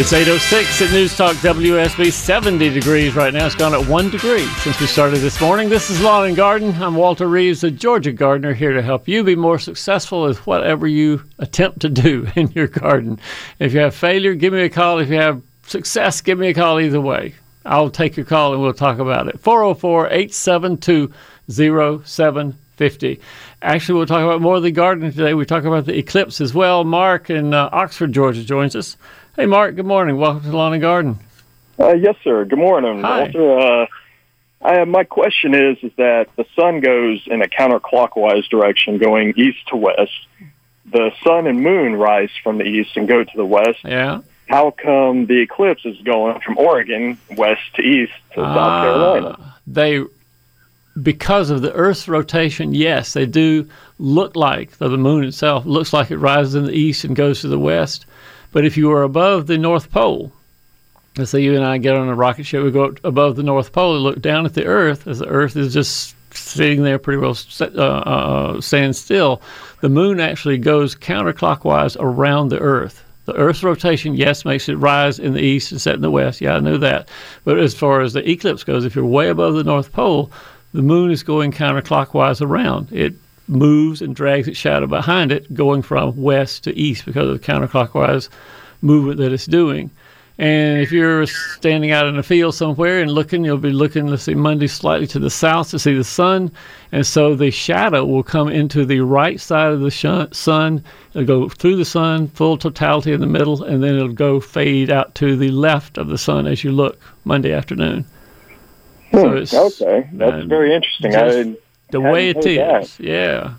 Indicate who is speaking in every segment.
Speaker 1: It's 8.06 at News Talk WSB, 70 degrees right now. It's gone at one degree since we started this morning. This is Lawn and Garden. I'm Walter Reeves, a Georgia gardener, here to help you be more successful with whatever you attempt to do in your garden. If you have failure, give me a call. If you have success, give me a call either way. I'll take your call and we'll talk about it. 404 872 0750. Actually, we'll talk about more of the garden today. We talk about the eclipse as well. Mark in uh, Oxford, Georgia joins us. Hey, Mark, good morning. Welcome to Lawn and Garden.
Speaker 2: Uh, yes, sir. Good morning,
Speaker 1: Hi.
Speaker 2: Walter. Uh, I, my question is, is that the sun goes in a counterclockwise direction, going east to west. The sun and moon rise from the east and go to the west.
Speaker 1: Yeah.
Speaker 2: How come the eclipse is going from Oregon west to east to South
Speaker 1: Ah,
Speaker 2: Carolina?
Speaker 1: They, because of the Earth's rotation, yes, they do look like, though the moon itself looks like it rises in the east and goes to the west. But if you were above the North Pole, let's say you and I get on a rocket ship, we go up above the North Pole and look down at the Earth, as the Earth is just sitting there pretty well set, uh, uh, staying still, the moon actually goes counterclockwise around the Earth. The Earth's rotation, yes, makes it rise in the east and set in the west. Yeah, I knew that. But as far as the eclipse goes, if you're way above the North Pole, the moon is going counterclockwise around. It moves and drags its shadow behind it, going from west to east because of the counterclockwise movement that it's doing. And if you're standing out in a field somewhere and looking, you'll be looking, let's see, Monday slightly to the south to see the sun. And so the shadow will come into the right side of the shun- sun. It'll go through the sun, full totality in the middle, and then it'll go fade out to the left of the sun as you look Monday afternoon. So it's,
Speaker 2: okay, that's
Speaker 1: uh,
Speaker 2: very interesting.
Speaker 1: just-
Speaker 2: I,
Speaker 1: the
Speaker 2: Hadn't
Speaker 1: way it
Speaker 2: is.
Speaker 1: is. Yeah.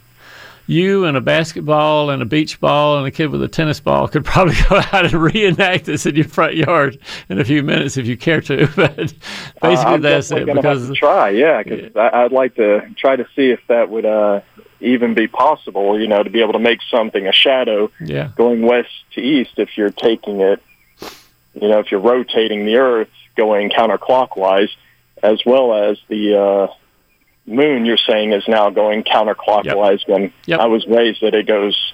Speaker 1: You and a basketball and a beach ball and a kid with a tennis ball could probably go out and reenact this in your front yard in a few minutes if you care to. But basically,
Speaker 2: Uh,
Speaker 1: that's it. Because
Speaker 2: try, yeah, because I'd like to try to see if that would uh, even be possible. You know, to be able to make something a shadow
Speaker 1: yeah,
Speaker 2: going west to east if you're taking it. You know, if you're rotating the Earth going counterclockwise, as well as the uh, moon. You're saying is now going counterclockwise when
Speaker 1: Yep.
Speaker 2: I was raised that it goes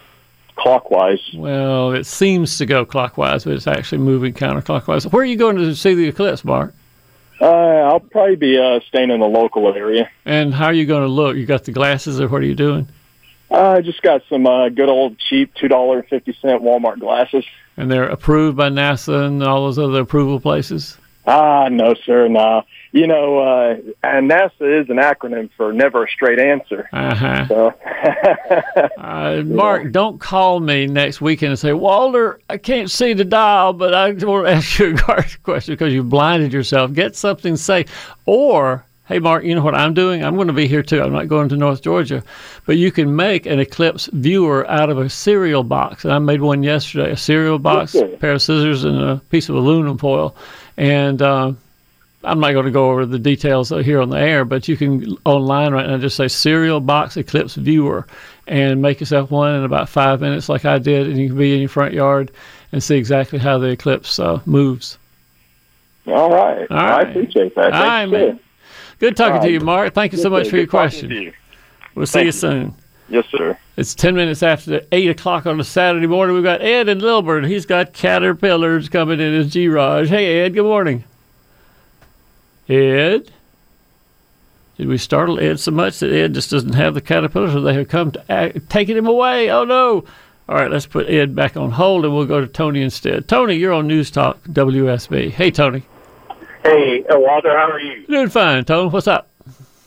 Speaker 2: clockwise.
Speaker 1: well, it seems to go clockwise, but it's actually moving counterclockwise. Where are you going to see the eclipse, Mark?
Speaker 2: Uh, I'll probably be uh, staying in the local area.
Speaker 1: And how are you going to look? You got the glasses, or what are you doing?
Speaker 2: I just got some uh, good old cheap two dollar fifty cent Walmart glasses.
Speaker 1: And they're approved by NASA and all those other approval places.
Speaker 2: Ah, no, sir, no. You know, uh, and NASA is an acronym for never a straight answer.
Speaker 1: Uh huh.
Speaker 2: So,
Speaker 1: Uh, Mark, don't call me next weekend and say, Walter, I can't see the dial, but I want to ask you a guard question because you blinded yourself. Get something safe. Or, hey, Mark, you know what I'm doing? I'm going to be here too. I'm not going to North Georgia. But you can make an Eclipse viewer out of a cereal box. And I made one yesterday a cereal box,
Speaker 2: Okay.
Speaker 1: a pair of scissors, and a piece of aluminum foil. And, uh, I'm not going to go over the details here on the air, but you can online right now just say cereal box eclipse viewer and make yourself one in about five minutes, like I did, and you can be in your front yard and see exactly how the eclipse uh, moves.
Speaker 2: all right.
Speaker 1: All
Speaker 2: I appreciate that.
Speaker 1: All right, man. Good talking
Speaker 2: All
Speaker 1: to you, Mark. Thank you so much for your
Speaker 2: Good
Speaker 1: question.
Speaker 2: you.
Speaker 1: We'll see
Speaker 2: Thank
Speaker 1: you
Speaker 2: you.
Speaker 1: soon.
Speaker 2: Yes, sir.
Speaker 1: It's 10 minutes after 8 o'clock on a Saturday morning. We've got Ed and Lilburn. He's got caterpillars coming in his G-Raj. Hey, Ed, good morning. Ed? Did we startle Ed so much that Ed just doesn't have the caterpillars or they have come to act, taking him away? Oh, no. All right, let's put Ed back on hold and we'll go to Tony instead. Tony, you're on News Talk WSB. Hey, Tony.
Speaker 3: Hey, Walter, how are you?
Speaker 1: Doing fine, Tony. What's up?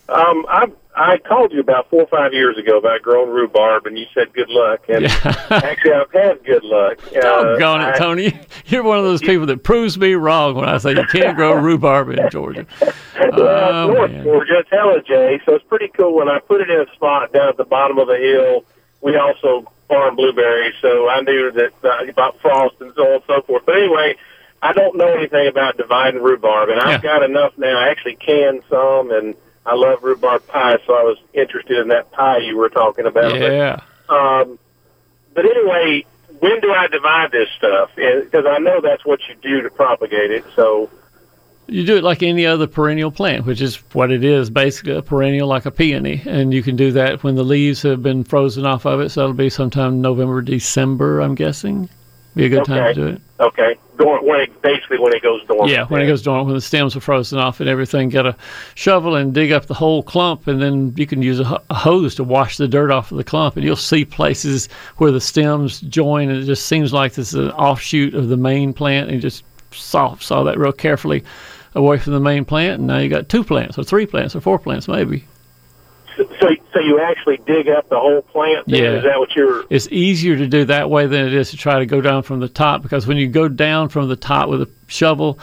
Speaker 3: Um, I I called you about four or five years ago about growing rhubarb, and you said good luck. And
Speaker 1: Yeah.
Speaker 3: actually, I've had good luck. Uh,
Speaker 1: Doggone it,
Speaker 3: I-
Speaker 1: Tony. You're one of those people that proves me wrong when I say you can't grow rhubarb in Georgia.
Speaker 3: Well,
Speaker 1: Oh,
Speaker 3: North
Speaker 1: man.
Speaker 3: Georgia, it's Jay, so it's pretty cool. When I put it in a spot down at the bottom of the hill, we also farm blueberries, so I knew that uh, about frost and so on and so forth. But anyway, I don't know anything about dividing rhubarb, and I've
Speaker 1: Yeah.
Speaker 3: got enough now. I actually canned some, and I love rhubarb pie, so I was interested in that pie you were talking about.
Speaker 1: Yeah.
Speaker 3: But, um, but anyway, when do I divide this stuff? Because I know that's what you do to propagate it. So
Speaker 1: You do it like any other perennial plant, which is what it is, basically a perennial like a peony. And you can do that when the leaves have been frozen off of it. So that'll be sometime November, December, I'm guessing. Be a good time to do it.
Speaker 3: okay, Dor- when it, basically when it goes dormant.
Speaker 1: Yeah, when it goes dormant, when the stems are frozen off and everything, get a shovel and dig up the whole clump, and then you can use a, a hose to wash the dirt off of the clump, and you'll see places where the stems join, and it just seems like this is an offshoot of the main plant, and you just saw saw that real carefully away from the main plant, and now you got two plants, or three plants, or four plants, maybe.
Speaker 3: So, so you actually dig up the whole plant? then?
Speaker 1: Yeah.
Speaker 3: Is that what you're?
Speaker 1: It's easier to do that way than it is to try to go down from the top because when you go down from the top with a shovel,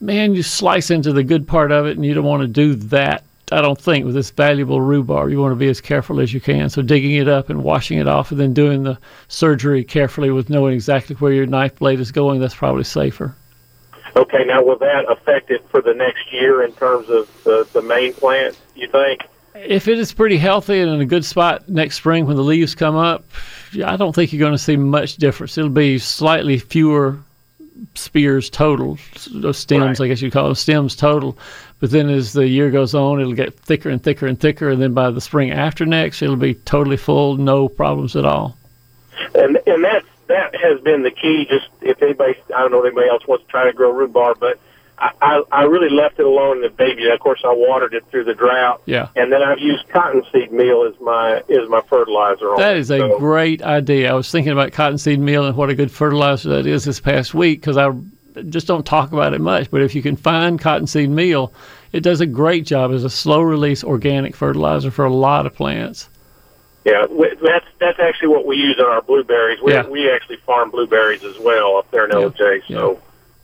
Speaker 1: man, you slice into the good part of it, and you don't want to do that. I don't think with this valuable rhubarb, you want to be as careful as you can. So digging it up and washing it off, and then doing the surgery carefully with knowing exactly where your knife blade is going, that's probably safer.
Speaker 3: Okay, now will that affect it for the next year in terms of the, the main plant? You think?
Speaker 1: If it is pretty healthy and in a good spot next spring when the leaves come up, I don't think you're going to see much difference. It'll be slightly fewer spears total, uh, stems,
Speaker 3: Right.
Speaker 1: I guess you call them stems total. But then as the year goes on, it'll get thicker and thicker and thicker. And then by the spring after next, it'll be totally full, no problems at all.
Speaker 3: And and that that has been the key. Just if anybody, I don't know if anybody else wants to try to grow rhubarb, but I I, I really left it alone in the baby. Of course, I watered it through the drought.
Speaker 1: Yeah.
Speaker 3: And then I've used cottonseed meal as my as my fertilizer. on
Speaker 1: That is a
Speaker 3: So-
Speaker 1: great idea. I was thinking about cottonseed meal and what a good fertilizer that is this past week because I just don't talk about it much. But if you can find cottonseed meal, it does a great job as a slow release organic fertilizer for a lot of plants.
Speaker 3: Yeah, we- that's that's actually what we use on our blueberries. We
Speaker 1: Yeah.
Speaker 3: we actually farm blueberries as well up there in
Speaker 1: Yeah,
Speaker 3: Ellijay. So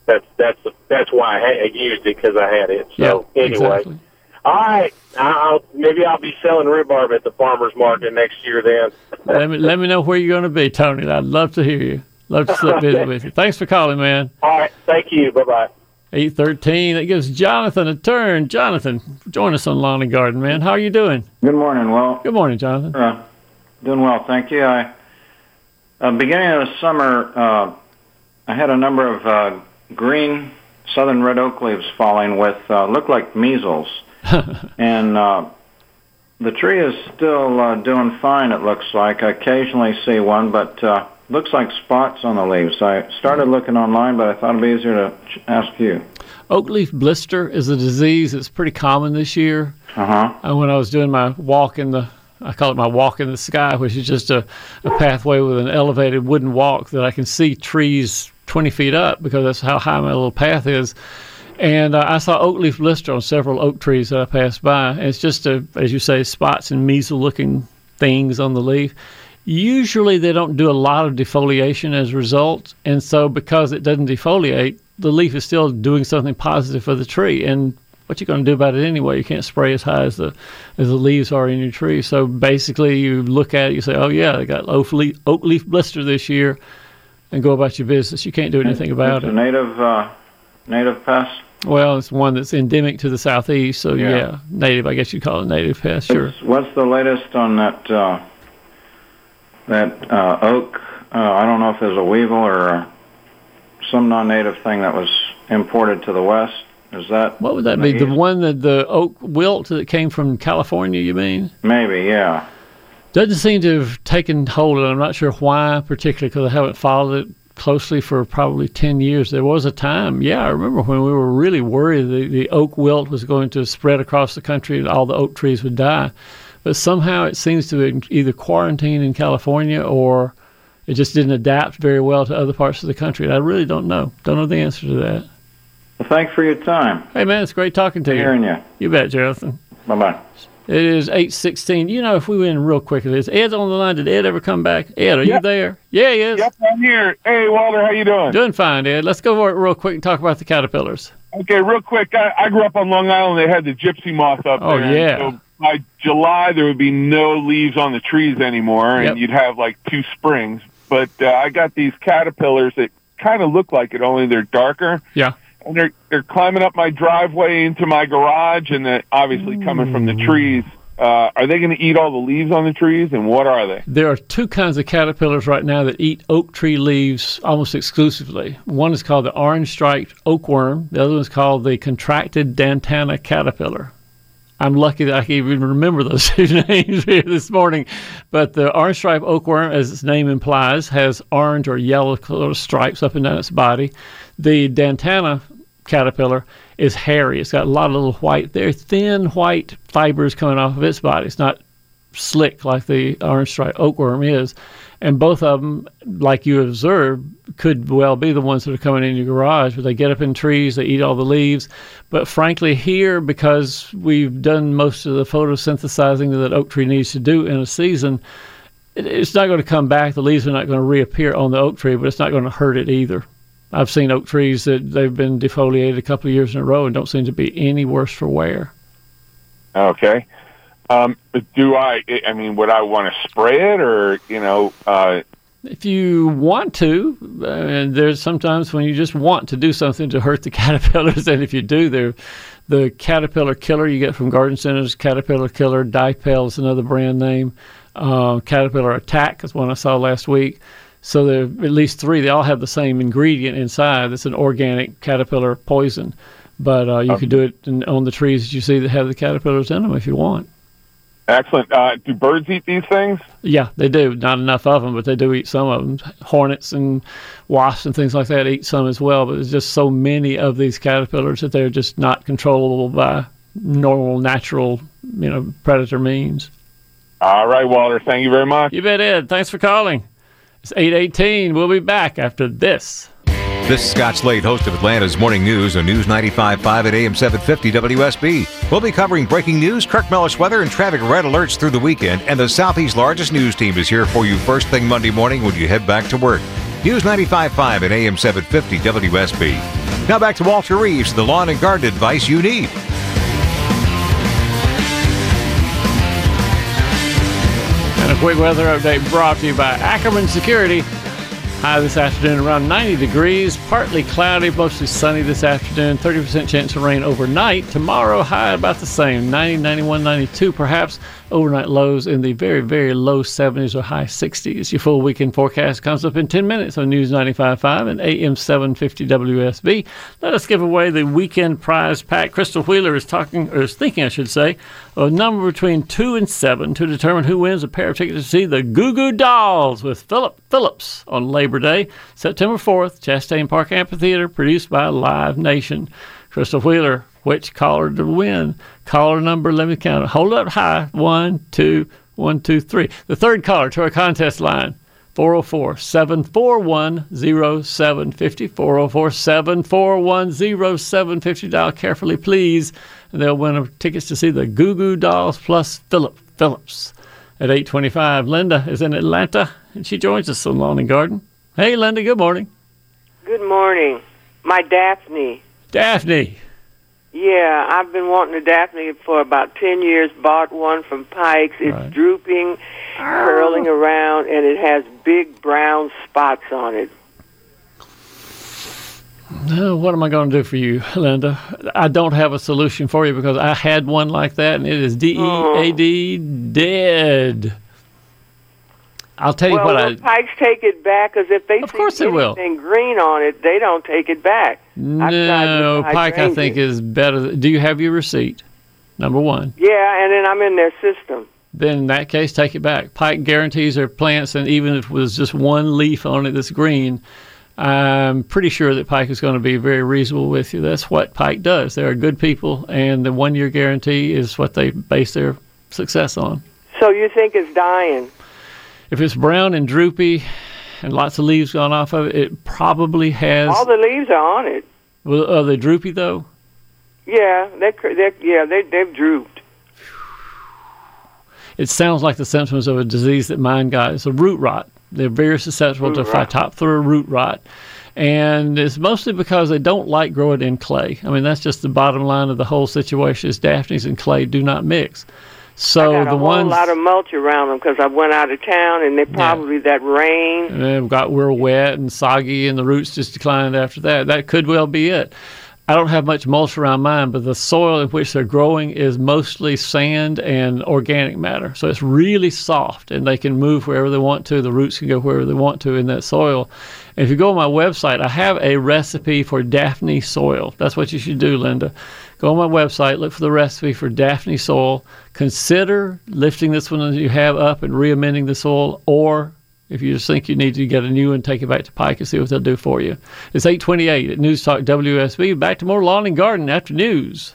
Speaker 3: that's that's that's why I, had, I used it because I had it. So
Speaker 1: yeah,
Speaker 3: anyway,
Speaker 1: exactly.
Speaker 3: all right. I'll maybe I'll be selling rhubarb at the farmers market next year. Then
Speaker 1: let me let me know where you're going to be, Tony. I'd love to hear you. Love to sit visit with you. Thanks for calling, man.
Speaker 3: all right. Thank you. Bye bye.
Speaker 1: Eight thirteen. That gives Jonathan a turn. Jonathan, join us on Lawn and Garden, man. How are you doing?
Speaker 4: Good morning. Well,
Speaker 1: Good morning, Jonathan.
Speaker 4: uh, doing well, thank you. I, uh, beginning of the summer, uh, I had a number of uh, green southern red oak leaves falling with uh, looked like measles, and uh, the tree is still uh, doing fine. It looks like I occasionally see one, but uh, looks like spots on the leaves. I started looking online, but I thought it'd be easier to ch- ask you.
Speaker 1: Oak leaf blister is a disease that's pretty common this year.
Speaker 4: Uh huh.
Speaker 1: And when I was doing my walk in the, I call it my walk in the sky, which is just a, a pathway with an elevated wooden walk that I can see trees 20 feet up because that's how high my little path is. And uh, I saw oak leaf blister on several oak trees that I passed by. And it's just, a, as you say, spots and measle looking things on the leaf. Usually they don't do a lot of defoliation as a result. And so because it doesn't defoliate, the leaf is still doing something positive for the tree. And what you're going to do about it anyway? You can't spray as high as the as the leaves are in your tree. So basically, you look at it, you say, "Oh yeah, they got oak leaf, oak leaf blister this year," and go about your business. You can't do anything about
Speaker 4: it's a
Speaker 1: it.
Speaker 4: native uh, native pest.
Speaker 1: Well, it's one that's endemic to the southeast, so yeah,
Speaker 4: Yeah.
Speaker 1: native. I guess you'd call it native pest. Sure.
Speaker 4: What's- What's the latest on that uh, that uh, oak? Uh, I don't know if there's a weevil or some non-native thing that was imported to the west. Is that
Speaker 1: What would that be? The one that the oak wilt that came from California? You mean?
Speaker 4: maybe? Yeah.
Speaker 1: Doesn't seem to have taken hold, and I'm not sure why, particularly because I haven't followed it closely for probably 10 years. There was a time, yeah, I remember when we were really worried the, the oak wilt was going to spread across the country and all the oak trees would die. But somehow it seems to be either quarantined in California or it just didn't adapt very well to other parts of the country. And I really don't know. Don't know the answer to that.
Speaker 4: Well, thanks for your time.
Speaker 1: Hey, man, it's great talking to you.
Speaker 4: Hearing you.
Speaker 1: You bet, Jonathan.
Speaker 4: Bye bye.
Speaker 1: It is eight sixteen. You know, if we went in real quick, is Ed on the line? Did Ed ever come back? Ed, are you there? Yeah, he is.
Speaker 5: Yep, I'm here. Hey, Walter, how you doing?
Speaker 1: Doing fine, Ed. Let's go over it real quick and talk about the caterpillars.
Speaker 5: Okay, real quick. I, I grew up on Long Island. They had the gypsy moth up
Speaker 1: Oh,
Speaker 5: there.
Speaker 1: yeah.
Speaker 5: So by July, there would be no leaves on the trees anymore, and
Speaker 1: Yep.
Speaker 5: you'd have like two springs. But uh, I got these caterpillars that kind of look like it, only they're darker.
Speaker 1: Yeah.
Speaker 5: And they're they're climbing up my driveway into my garage, and they're obviously coming from the trees. Uh, are they going to eat all the leaves on the trees, and what are they?
Speaker 1: There are two kinds of caterpillars right now that eat oak tree leaves almost exclusively. One is called the orange striped oakworm. The other one is called the contracted datana caterpillar. I'm lucky that I can even remember those two names here this morning. But the orange striped oakworm, as its name implies, has orange or yellow stripes up and down its body. The datana caterpillar is hairy. It's got a lot of little white, very thin white fibers coming off of its body. It's not slick like the orange stripe oakworm is. And both of them, like you observed, could well be the ones that are coming in your garage. But they get up in trees, they eat all the leaves. But frankly, here, because we've done most of the photosynthesizing that oak tree needs to do in a season, it, it's not going to come back. The leaves are not going to reappear on the oak tree, but it's not going to hurt it either. I've seen oak trees that they've been defoliated a couple of years in a row and don't seem to be any worse for wear.
Speaker 5: Okay. Um, do I? I mean, would I want to spray it, or you know? Uh,
Speaker 1: If you want to, and there's sometimes when you just want to do something to hurt the caterpillars, and if you do, they're the caterpillar killer you get from garden centers. Caterpillar killer, Dipel is another brand name. Uh, caterpillar attack is one I saw last week. So there are at least three. They all have the same ingredient inside. It's an organic caterpillar poison, but uh, you could do it in, on the trees that you see that have the caterpillars in them if you want.
Speaker 5: excellent. Uh, do birds eat these things?
Speaker 1: Yeah, they do. Not enough of them, but they do eat some of them. Hornets and wasps and things like that eat some as well. But there's just so many of these caterpillars that they're just not controllable by normal, natural, you know, predator means.
Speaker 5: All right, Walter. Thank you very much.
Speaker 1: You bet, Ed. Thanks for calling. It's eight eighteen. We'll be back after this.
Speaker 6: This is Scott Slade, host of Atlanta's Morning News on News 95.5 at AM 750 WSB. We'll be covering breaking news, Kirk Mellish weather, and traffic red alerts through the weekend. And the Southeast's largest news team is here for you first thing Monday morning when you head back to work. News 95.5 at AM 750 WSB. Now back to Walter Reeves, the lawn and garden advice you need.
Speaker 1: Quick weather update brought to you by Ackerman Security. High this afternoon around 90 degrees, partly cloudy, mostly sunny this afternoon, 30% chance of rain overnight. Tomorrow, high about the same, 90, 91, 92 perhaps. Overnight lows in the very, very low 70s or high 60s. Your full weekend forecast comes up in 10 minutes on News 95.5 and AM 750 WSB. Let us give away the weekend prize pack. Crystal Wheeler is talking, or is thinking, I should say, a number between 2 and 7 to determine who wins a pair of tickets to see the Goo Goo Dolls with Philip Phillips on Labor Day, September 4th, Chastain Park Amphitheater, produced by Live Nation. Crystal Wheeler, which caller to win? Caller number, let me count it. Hold up high. One, two, one, two, three. The third caller to our contest line. 404 741 0750. 404 741 0750. Dial carefully, please. And they'll win tickets to see the Goo Goo Dolls plus Philip Phillips at 825. Linda is in Atlanta, and she joins us on Lawn and Garden. Hey, Linda, good morning.
Speaker 7: Good morning. My Daphne.
Speaker 1: Daphne.
Speaker 7: Yeah, I've been wanting a Daphne for about 10 years. Bought one from Pikes. It's
Speaker 1: Right.
Speaker 7: drooping, curling around, and it has big brown spots on it.
Speaker 1: What am I going to do for you, Linda? I don't have a solution for you because I had one like that, and it is D E A D dead. I'll tell you
Speaker 7: well,
Speaker 1: what
Speaker 7: will
Speaker 1: I.
Speaker 7: Pikes take it back? Because if they
Speaker 1: Of
Speaker 7: see
Speaker 1: course they will.
Speaker 7: anything green on it, they don't take it back.
Speaker 1: No, Pike, I think is better. Do you have your receipt? Number one.
Speaker 7: Yeah, and then I'm in their system.
Speaker 1: Then in that case, take it back. Pike guarantees their plants, and even if it was just one leaf on it that's green, I'm pretty sure that Pike is going to be very reasonable with you. That's what Pike does. They're good people, and the one year guarantee is what they base their success on.
Speaker 7: So you think it's dying?
Speaker 1: If it's brown and droopy and lots of leaves gone off of it, it probably has.
Speaker 7: All the leaves are on it.
Speaker 1: well, are they droopy though?
Speaker 7: Yeah, they they yeah they they've drooped.
Speaker 1: It sounds like the symptoms of a disease that mine got. It's a root rot. They're very susceptible to
Speaker 7: rot.
Speaker 1: Phytophthora root rot. And it's mostly because they don't like growing in clay. I mean, that's just the bottom line of the whole situation is Daphnes and clay do not mix. So
Speaker 7: I got
Speaker 1: the
Speaker 7: a whole
Speaker 1: ones
Speaker 7: lot of mulch around them because I went out of town and they probably that rain.
Speaker 1: and got real wet and soggy, and the roots just declined after that. That could well be it. I don't have much mulch around mine, but the soil in which they're growing is mostly sand and organic matter. So it's really soft and they can move wherever they want to. The roots can go wherever they want to in that soil. And if you go on my website, I have a recipe for Daphne soil. That's what you should do, Linda. Go on my website, look for the recipe for Daphne soil. Consider lifting this one that you have up and re-amending the soil or if you just think you need to get a new one, take it back to Pike and see what they'll do for you. It's 828 at News Talk WSB. Back to more Lawn and Garden after news.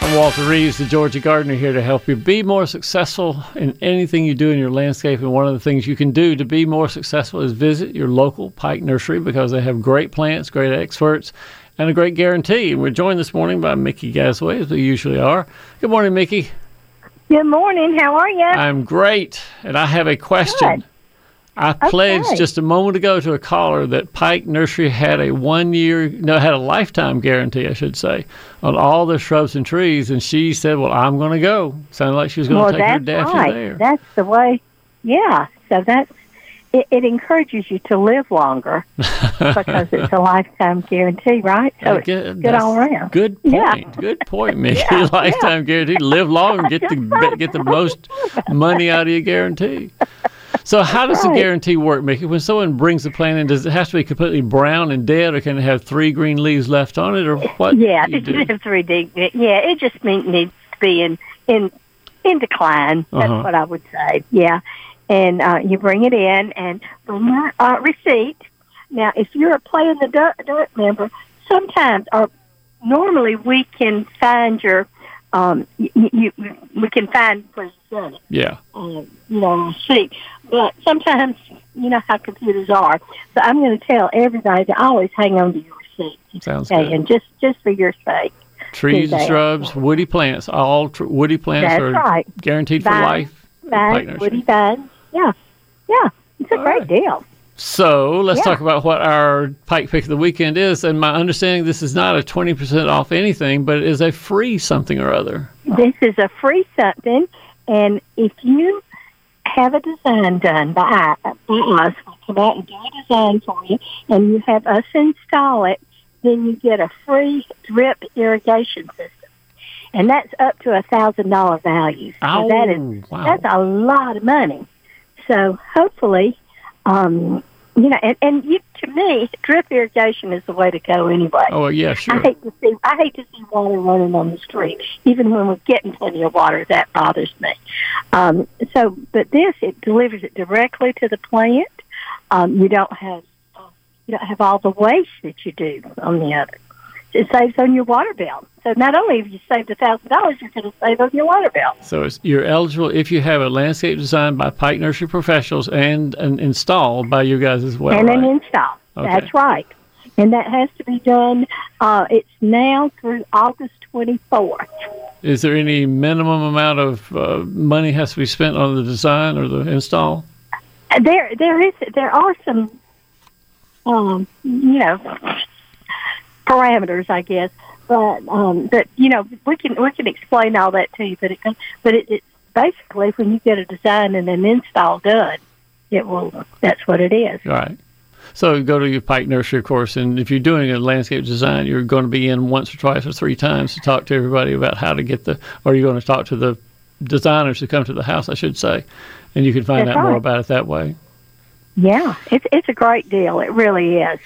Speaker 1: I'm Walter Reeves, the Georgia Gardener, here to help you be more successful in anything you do in your landscape. And one of the things you can do to be more successful is visit your local Pike Nursery because they have great plants, great experts, and a great guarantee. We're joined this morning by Mickey Gazaway, as we usually are. Good morning, Mickey.
Speaker 8: Good morning. How are you?
Speaker 1: I'm great, and I have a question.
Speaker 8: Good.
Speaker 1: I pledged
Speaker 8: Okay.
Speaker 1: just a moment ago to a caller that Pike Nursery had a one year, no, had a lifetime guarantee, I should say, on all the shrubs and trees. And she said, Well, I'm going to go. Sounded like she was going
Speaker 8: well,
Speaker 1: to take her Daphne
Speaker 8: right.
Speaker 1: there.
Speaker 8: That's the way. Yeah. So that's it, it encourages you to live longer because it's a lifetime guarantee, right? So it's good all around.
Speaker 1: Good point. Yeah. Good point, Mickey.
Speaker 8: Yeah,
Speaker 1: lifetime guarantee. Live long and get the get the most money out of your guarantee. So how does the guarantee work, Mickey? When someone brings the plant in, does it have to be completely brown and dead, or can it have three green leaves left on it, or what?
Speaker 8: Yeah,
Speaker 1: you
Speaker 8: it
Speaker 1: do?
Speaker 8: is three. Yeah, it just mean, needs to be in in in decline. That's
Speaker 1: Uh-huh.
Speaker 8: what I would say. Yeah, and uh, you bring it in and bring your uh, receipt. Now, if you're a play in the dirt, dirt member, sometimes or normally we can find your um you, you we can find where it
Speaker 1: Yeah.
Speaker 8: uh, you know, receipt. But sometimes, you know how computers are. So I'm going to tell everybody to always hang on to your receipt.
Speaker 1: Sounds
Speaker 8: Okay,
Speaker 1: good.
Speaker 8: and just just for your sake.
Speaker 1: Trees and shrubs, woody plants, all tr- woody plants
Speaker 8: That's
Speaker 1: are
Speaker 8: right.
Speaker 1: guaranteed for life.
Speaker 8: Vine, woody vine. Yeah, yeah. It's a
Speaker 1: All
Speaker 8: great
Speaker 1: right.
Speaker 8: deal.
Speaker 1: So let's
Speaker 8: Yeah.
Speaker 1: talk about what our Pike Pick of the Weekend is. And my understanding, this is not a 20% off anything, but it is a free something or other.
Speaker 8: This is a free something, and if you have a design done by, by us, we'll come out and do a design for you, and you have us install it, then you get a free drip irrigation system. And that's up to a thousand dollar value. So
Speaker 1: Oh,
Speaker 8: that is
Speaker 1: wow.
Speaker 8: that's a lot of money. So hopefully, um, you know, and, and you, to me, drip irrigation is the way to go anyway.
Speaker 1: Oh, yeah, sure.
Speaker 8: I hate to see I hate to see water running on the street. Even when we're getting plenty of water, that bothers me. Um, so, but this it delivers it directly to the plant. Um, you don't have you don't have all the waste that you do on the other. It saves on your water bill. So not only have you saved a thousand dollars, you're going to save on your water bill.
Speaker 1: So it's, you're eligible if you have a landscape designed by Pike Nursery professionals and, and installed by you guys as well.
Speaker 8: and
Speaker 1: right?
Speaker 8: an install.
Speaker 1: Okay.
Speaker 8: That's right. And that has to be done. Uh, it's now through August 24th.
Speaker 1: Is there any minimum amount of uh, money has to be spent on the design or the install?
Speaker 8: There, there is, there are some, um, you know, parameters, I guess. But, um, but you know, we can we can explain all that to you. But it, but it, it's basically when you get a design and an install done, it will. That's what it is.
Speaker 1: Right. So go to your Pike Nursery, of course, and if you're doing a landscape design, you're going to be in once or twice or three times to talk to everybody about how to get the, or you're going to talk to the designers who come to the house, I should say, and you can find
Speaker 8: That's
Speaker 1: out more about it that way.
Speaker 8: Yeah, it's it's a great deal. It really is.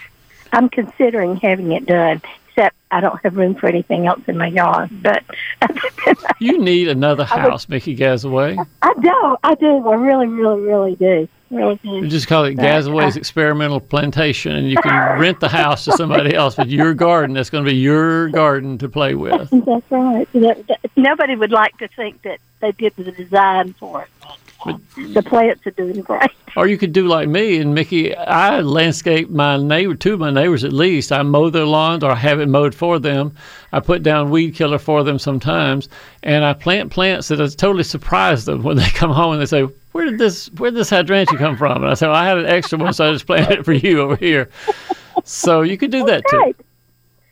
Speaker 8: I'm considering having it done, except I don't have room for anything else in my yard. But
Speaker 1: You need another house, Mickey Gazaway.
Speaker 8: I don't. I do, I really, really, really do, really
Speaker 1: You
Speaker 8: do.
Speaker 1: just call it Gazaway's uh, Experimental Plantation, and you can rent the house to somebody else, but your garden, that's going to be your garden to play with.
Speaker 8: That's right. Nobody would like to think that they did the design for it. the plants are doing great.
Speaker 1: Or you could do like me and Mickey. I landscape my neighbor, two of my neighbors at least. I mow their lawns or I have it mowed for them. I put down weed killer for them sometimes, and I plant plants that has totally surprised them when they come home and they say, "Where did this Where did this hydrangea come from?" And I say, well, "I had an extra one, so I just planted it for you over here." So you could do that too.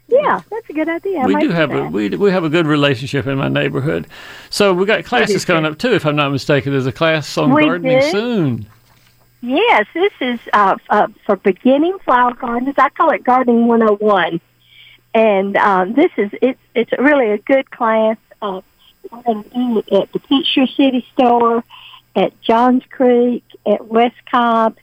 Speaker 8: Yeah, that's a good idea. I
Speaker 1: we do have
Speaker 8: that.
Speaker 1: a we, we have a good relationship in my neighborhood. So we got classes coming up too, if I'm not mistaken. There's a class on
Speaker 8: We
Speaker 1: gardening
Speaker 8: do.
Speaker 1: soon.
Speaker 8: Yes, this is uh, uh, for beginning flower gardens. I call it Gardening 101. And um, this is, it's, it's really a good class. Uh, we're going to do it at the Peachtree City Store, at Johns Creek, at West Cobb,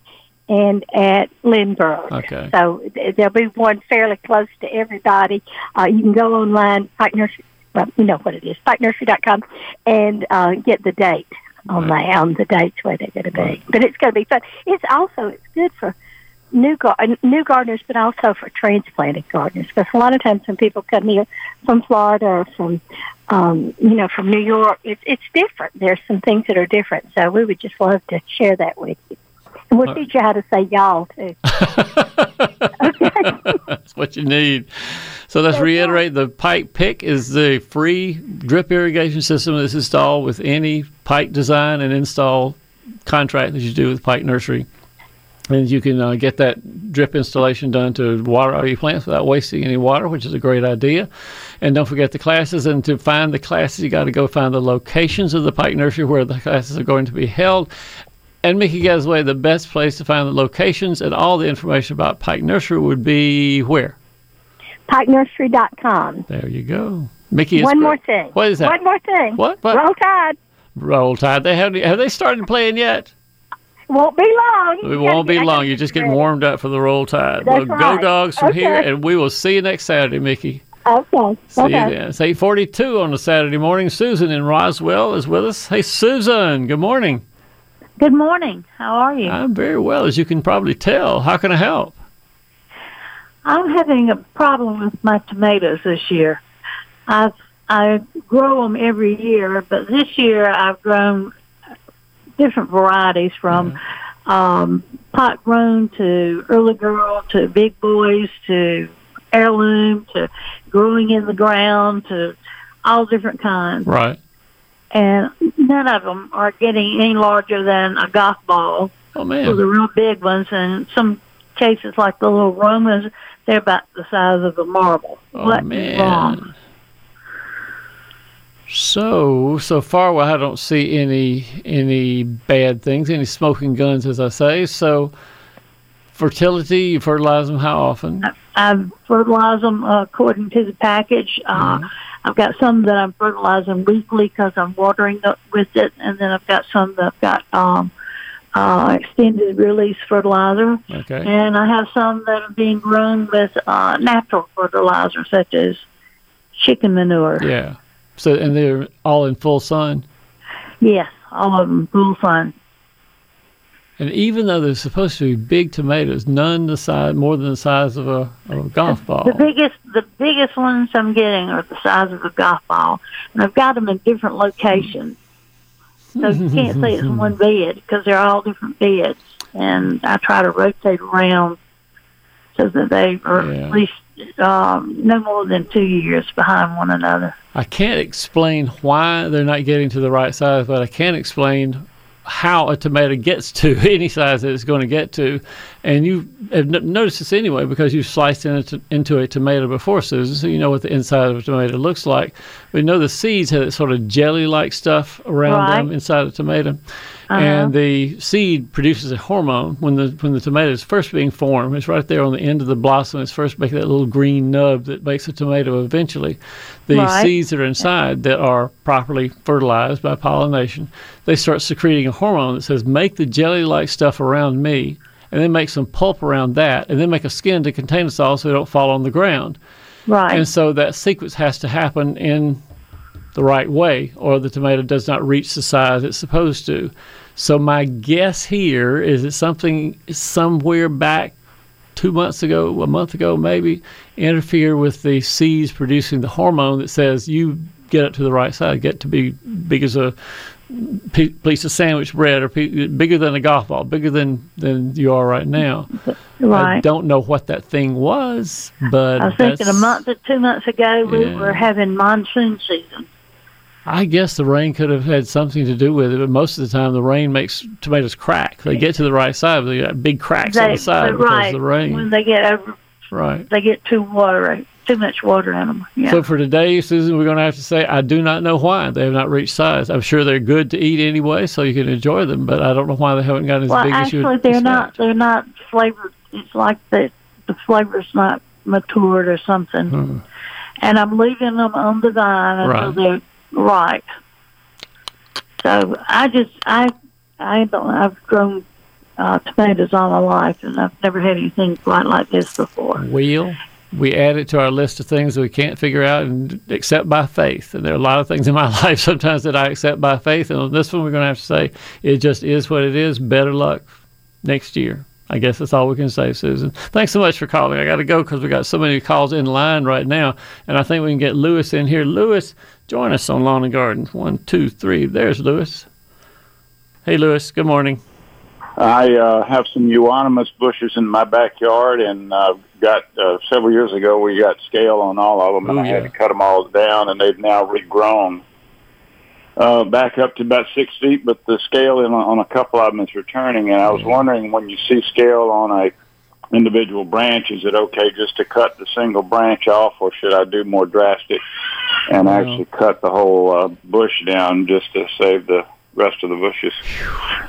Speaker 8: and at Lindbergh.
Speaker 1: Okay.
Speaker 8: So there'll be one fairly close to everybody. Uh, you can go online, Pike Nursery, well, you know what it is, pikenursery.com, and uh, get the date on
Speaker 1: Right.
Speaker 8: that, on the dates where they're going to be. But it's going to be fun. It's also, it's good for new gar- new gardeners, but also for transplanted gardeners. Because a lot of times when people come here from Florida or from, um, you know, from New York, it's it's different. There's some things that are different. So we would just love to share that with you. And we'll teach you how to say y'all too.
Speaker 1: That's what you need. So let's reiterate: the Pike Pick is the free drip irrigation system that's installed with any Pike design and install contract that you do with Pike Nursery. And you can uh, get that drip installation done to water all your plants without wasting any water, which is a great idea. And don't forget the classes. And to find the classes, you got to go find the locations of the Pike Nursery where the classes are going to be held. And Mickey Gazaway, the best place to find the locations and all the information about Pike Nursery would be where?
Speaker 8: PikeNursery.com.
Speaker 1: There you go. Mickey,
Speaker 8: One
Speaker 1: great.
Speaker 8: more thing.
Speaker 1: What is that?
Speaker 8: One more thing.
Speaker 1: What? What?
Speaker 8: Roll Tide.
Speaker 1: Roll Tide. They have, have they started playing yet?
Speaker 8: Won't be long.
Speaker 1: It won't be long. You're just getting warmed up for the Roll Tide.
Speaker 8: That's
Speaker 1: well, go dogs from here, and we will see you next Saturday, Mickey.
Speaker 8: Okay.
Speaker 1: See
Speaker 8: okay.
Speaker 1: you then. It's 842 on a Saturday morning. Susan in Roswell is with us. Hey, Susan, good morning.
Speaker 9: Good morning. How are you?
Speaker 1: I'm very well, as you can probably tell. How can I help?
Speaker 9: I'm having a problem with my tomatoes this year. I've I grow them every year, but this year I've grown different varieties from um, pot grown to early girl to big boys to heirloom to growing in the ground to all different kinds.
Speaker 1: Right.
Speaker 9: And none of them are getting any larger than a golf ball.
Speaker 1: Oh,
Speaker 9: man!
Speaker 1: man.
Speaker 9: the real big ones, and some cases like the little Romas, they're about the size of a marble.
Speaker 1: Oh,
Speaker 9: What
Speaker 1: man.
Speaker 9: wrong?
Speaker 1: So so far, well, I don't see any any bad things, any smoking guns, as I say. So fertility, you fertilize them how often?
Speaker 9: I fertilize them uh, according to the package. Uh,
Speaker 1: Mm-hmm.
Speaker 9: I've got some that I'm fertilizing weekly because I'm watering it with it, and then I've got some that I've got um, uh, extended release fertilizer,
Speaker 1: Okay.
Speaker 9: and I have some that are being grown with uh, natural fertilizer, such as chicken manure.
Speaker 1: Yeah. So and they're all in full sun.
Speaker 9: Yes, all of them full sun.
Speaker 1: And even though they're supposed to be big tomatoes, none the size more than the size of a, of a golf ball.
Speaker 9: The biggest, the biggest ones I'm getting are the size of a golf ball, and I've got them in different locations. So you can't say it's one bed because they're all different beds, and I try to rotate around so that they are
Speaker 1: Yeah.
Speaker 9: at least um, no more than two years behind one another.
Speaker 1: I can't explain why they're not getting to the right size, but I can explain how a tomato gets to any size that it's going to get to. And you have n- noticed this anyway because you've sliced into, into a tomato before, Susan, so you know what the inside of a tomato looks like. We know the seeds have that sort of jelly like stuff around them inside a tomato.
Speaker 9: Uh-huh.
Speaker 1: And the seed produces a hormone when the when the tomato is first being formed. It's right there on the end of the blossom. It's first making that little green nub that makes a tomato eventually. The
Speaker 9: Right.
Speaker 1: seeds that are inside that are properly fertilized by pollination, they start secreting a hormone that says make the jelly-like stuff around me, and then make some pulp around that, and then make a skin to contain us all so they don't fall on the ground.
Speaker 9: Right.
Speaker 1: And so that sequence has to happen in the right way, or the tomato does not reach the size it's supposed to. So my guess here is that something somewhere back two months ago, a month ago maybe, interfered with the seeds producing the hormone that says you get it to the right size, get to be big as a piece of sandwich bread or pe- bigger than a golf ball, bigger than than you are right now. I
Speaker 9: Right.
Speaker 1: don't know what that thing was, but
Speaker 9: I was thinking a month or two months ago we
Speaker 1: Yeah.
Speaker 9: were having monsoon season.
Speaker 1: I guess the rain could have had something to do with it, but most of the time the rain makes tomatoes crack. They get to the right side, but they got big cracks on the side because
Speaker 9: right,
Speaker 1: of the rain.
Speaker 9: When they get over,
Speaker 1: right.
Speaker 9: they get too water, too much water in them. Yeah.
Speaker 1: So for today, Susan, we're going to have to say I do not know why they have not reached size. I'm sure they're good to eat anyway, so you can enjoy them, but I don't know why they haven't gotten as
Speaker 9: well,
Speaker 1: big as you
Speaker 9: Well,
Speaker 1: actually,
Speaker 9: they're not. They're not flavored. It's like the the flavor's not matured or something.
Speaker 1: Hmm.
Speaker 9: And I'm leaving them on the vine until
Speaker 1: Right.
Speaker 9: they're right. So I just I I don't I've grown uh, tomatoes all my life, and I've never had anything quite like this before.
Speaker 1: Wheel. We add it to our list of things we can't figure out and accept by faith. And there are a lot of things in my life sometimes that I accept by faith. And on this one, we're going to have to say it just is what it is. Better luck next year. I guess that's all we can say, Susan. Thanks so much for calling. I got to go because we got so many calls in line right now. And I think we can get Lewis in here. Lewis, join us on Lawn and Garden. One, two, three. There's Lewis. Hey, Lewis. Good morning.
Speaker 10: I uh, have some euonymus bushes in my backyard, and uh, got uh, several years ago we got scale on all of them, and
Speaker 1: Oh,
Speaker 10: I had to cut them all down, and they've now regrown uh, back up to about six feet. But the scale in, on a couple of them is returning, and I was wondering when you see scale on a individual branch, is it okay just to cut the single branch off, or should I do more drastic and
Speaker 1: Well-
Speaker 10: actually cut the whole uh, bush down just to save the rest of the bushes?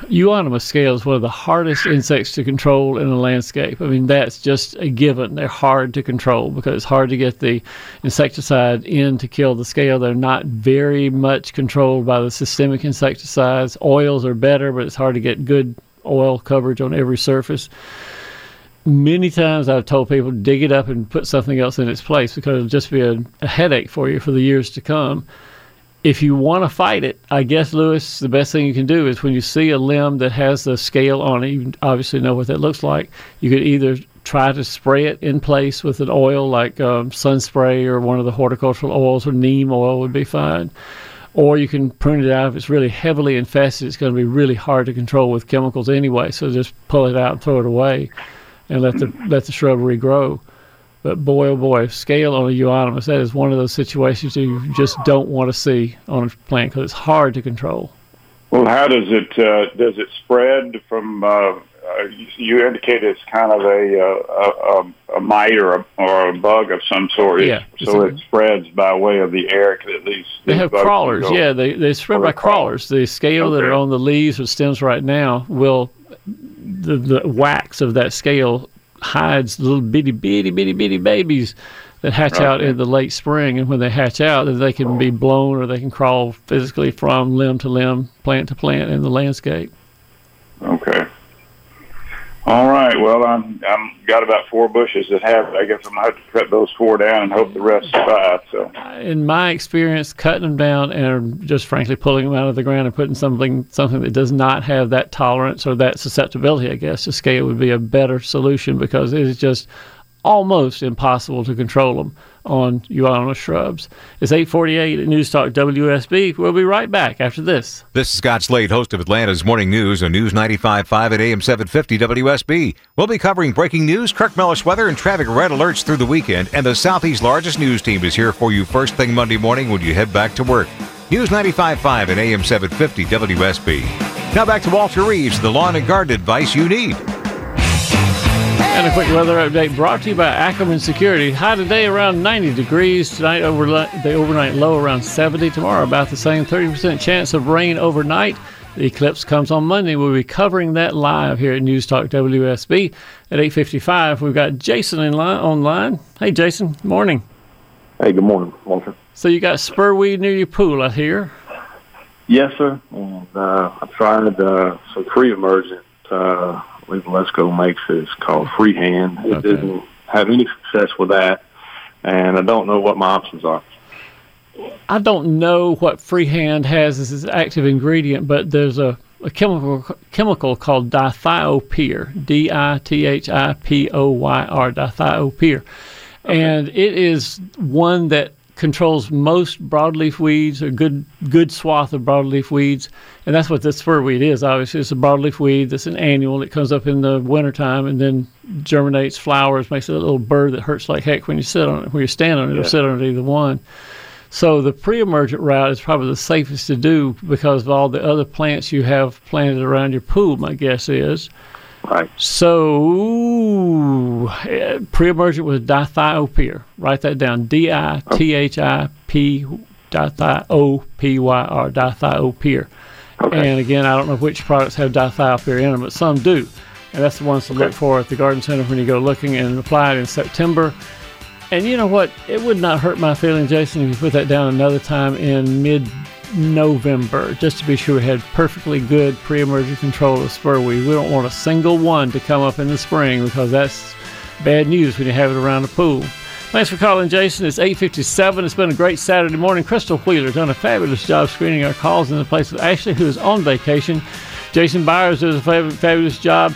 Speaker 1: Euonymus scale is one of the hardest insects to control in a landscape. I mean, that's just a given. They're hard to control because it's hard to get the insecticide in to kill the scale. They're not very much controlled by the systemic insecticides. Oils are better, but it's hard to get good oil coverage on every surface. Many times I've told people dig it up and put something else in its place because it'll just be a, a headache for you for the years to come if you want to fight it, I guess, Lewis, the best thing you can do is when you see a limb that has the scale on it, you obviously know what that looks like. You could either try to spray it in place with an oil like um, sun spray or one of the horticultural oils or neem oil would be fine. Or you can prune it out. If it's really heavily infested, it's going to be really hard to control with chemicals anyway. So just pull it out and throw it away and let the, let the shrubbery grow. But boy, oh boy, scale on a euonymus, that is one of those situations you just don't want to see on a plant because it's hard to control.
Speaker 10: Well, how does it uh, does it spread from? Uh, uh, you- indicated it's kind of a uh, a, a, a mite or a, or a bug of some sort.
Speaker 1: Yeah,
Speaker 10: So it spreads by way of the air. At least
Speaker 1: They have crawlers, yeah. They they spread by
Speaker 10: crawlers.
Speaker 1: crawlers. The scale that are on the leaves or stems right now will the the wax of that scale hides little bitty bitty bitty bitty babies that hatch out in the late spring, and when they hatch out, they can be blown or they can crawl physically from limb to limb, plant to plant in the landscape.
Speaker 10: Okay. All right. Well, I'm I'm got about four bushes that have. I guess I'm gonna have to cut those four down and hope the rest survive. So.
Speaker 1: in my experience, cutting them down and just frankly pulling them out of the ground and putting something something that does not have that tolerance or that susceptibility, I guess, to scale would be a better solution because it is just almost impossible to control them on euonymus shrubs. It's 848 at News Talk WSB. We'll be right back after this.
Speaker 6: This is Scott Slade, host of Atlanta's Morning News on News 95.5 at AM 750 WSB. We'll be covering breaking news, Kirk Mellish weather, and traffic red alerts through the weekend. And the Southeast's largest news team is here for you first thing Monday morning when you head back to work. News 95.5 at AM 750 WSB. Now back to Walter Reeves, the lawn and garden advice you need.
Speaker 1: And a quick weather update brought to you by Ackerman Security. High today around 90 degrees. Tonight, over the overnight low around 70. Tomorrow, about the same. 30% chance of rain overnight. The eclipse comes on Monday. We'll be covering that live here at News Talk WSB at 8:55. We've got Jason in line online. Hey, Jason. Morning.
Speaker 11: Hey, good morning, Walter.
Speaker 1: So you got spurweed near your pool, I hear.
Speaker 11: Yes, sir. And uh, I tried uh, some pre-emergent Uh, Lesco makes. It's called Freehand. It
Speaker 1: Okay.
Speaker 11: didn't have any success with that, and I don't know what my options are.
Speaker 1: I don't know what Freehand has as its active ingredient, but there's a, a chemical chemical called dithiopyr, D I T H I P O Y R, dithiopyr, and it is one that controls most broadleaf weeds, a good good swath of broadleaf weeds, and that's what this spurweed is. Obviously, it's a broadleaf weed that's an annual. It comes up in the wintertime and then germinates, flowers, makes a little bird that hurts like heck when you sit on it. When you stand on it,
Speaker 11: Yeah.
Speaker 1: it'll sit on either one. So the pre-emergent route is probably the safest to do because of all the other plants you have planted around your pool. My guess is.
Speaker 11: Right.
Speaker 1: So uh, pre-emergent was dithiopyr. Write that down. D I T H I P dithiopyr. Dithiopyr. And again, I don't know which products have dithiopyr in them, but some do. And that's the ones to look for at the garden center when you go looking and apply it in September. And you know what? It would not hurt my feelings, Jason, if you put that down another time in mid November, just to be sure we had perfectly good pre emergent control of spurweed. We don't want a single one to come up in the spring because that's bad news when you have it around the pool. Thanks for calling, Jason. It's 8.57. It's been a great Saturday morning. Crystal Wheeler done a fabulous job screening our calls in the place of Ashley, who is on vacation. Jason Byers does a fabulous job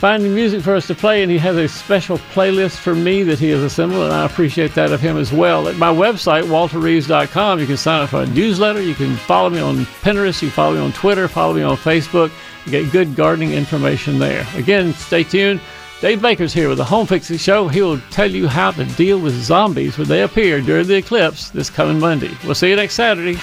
Speaker 1: finding music for us to play, and he has a special playlist for me that he has assembled, and I appreciate that of him as well. At my website, walterreeves.com, you can sign up for a newsletter. You can follow me on Pinterest. You can follow me on Twitter. Follow me on Facebook. Get good gardening information there. Again, stay tuned. Dave Baker's here with the Home Fixing Show. He will tell you how to deal with zombies when they appear during the eclipse this coming Monday. We'll see you next Saturday.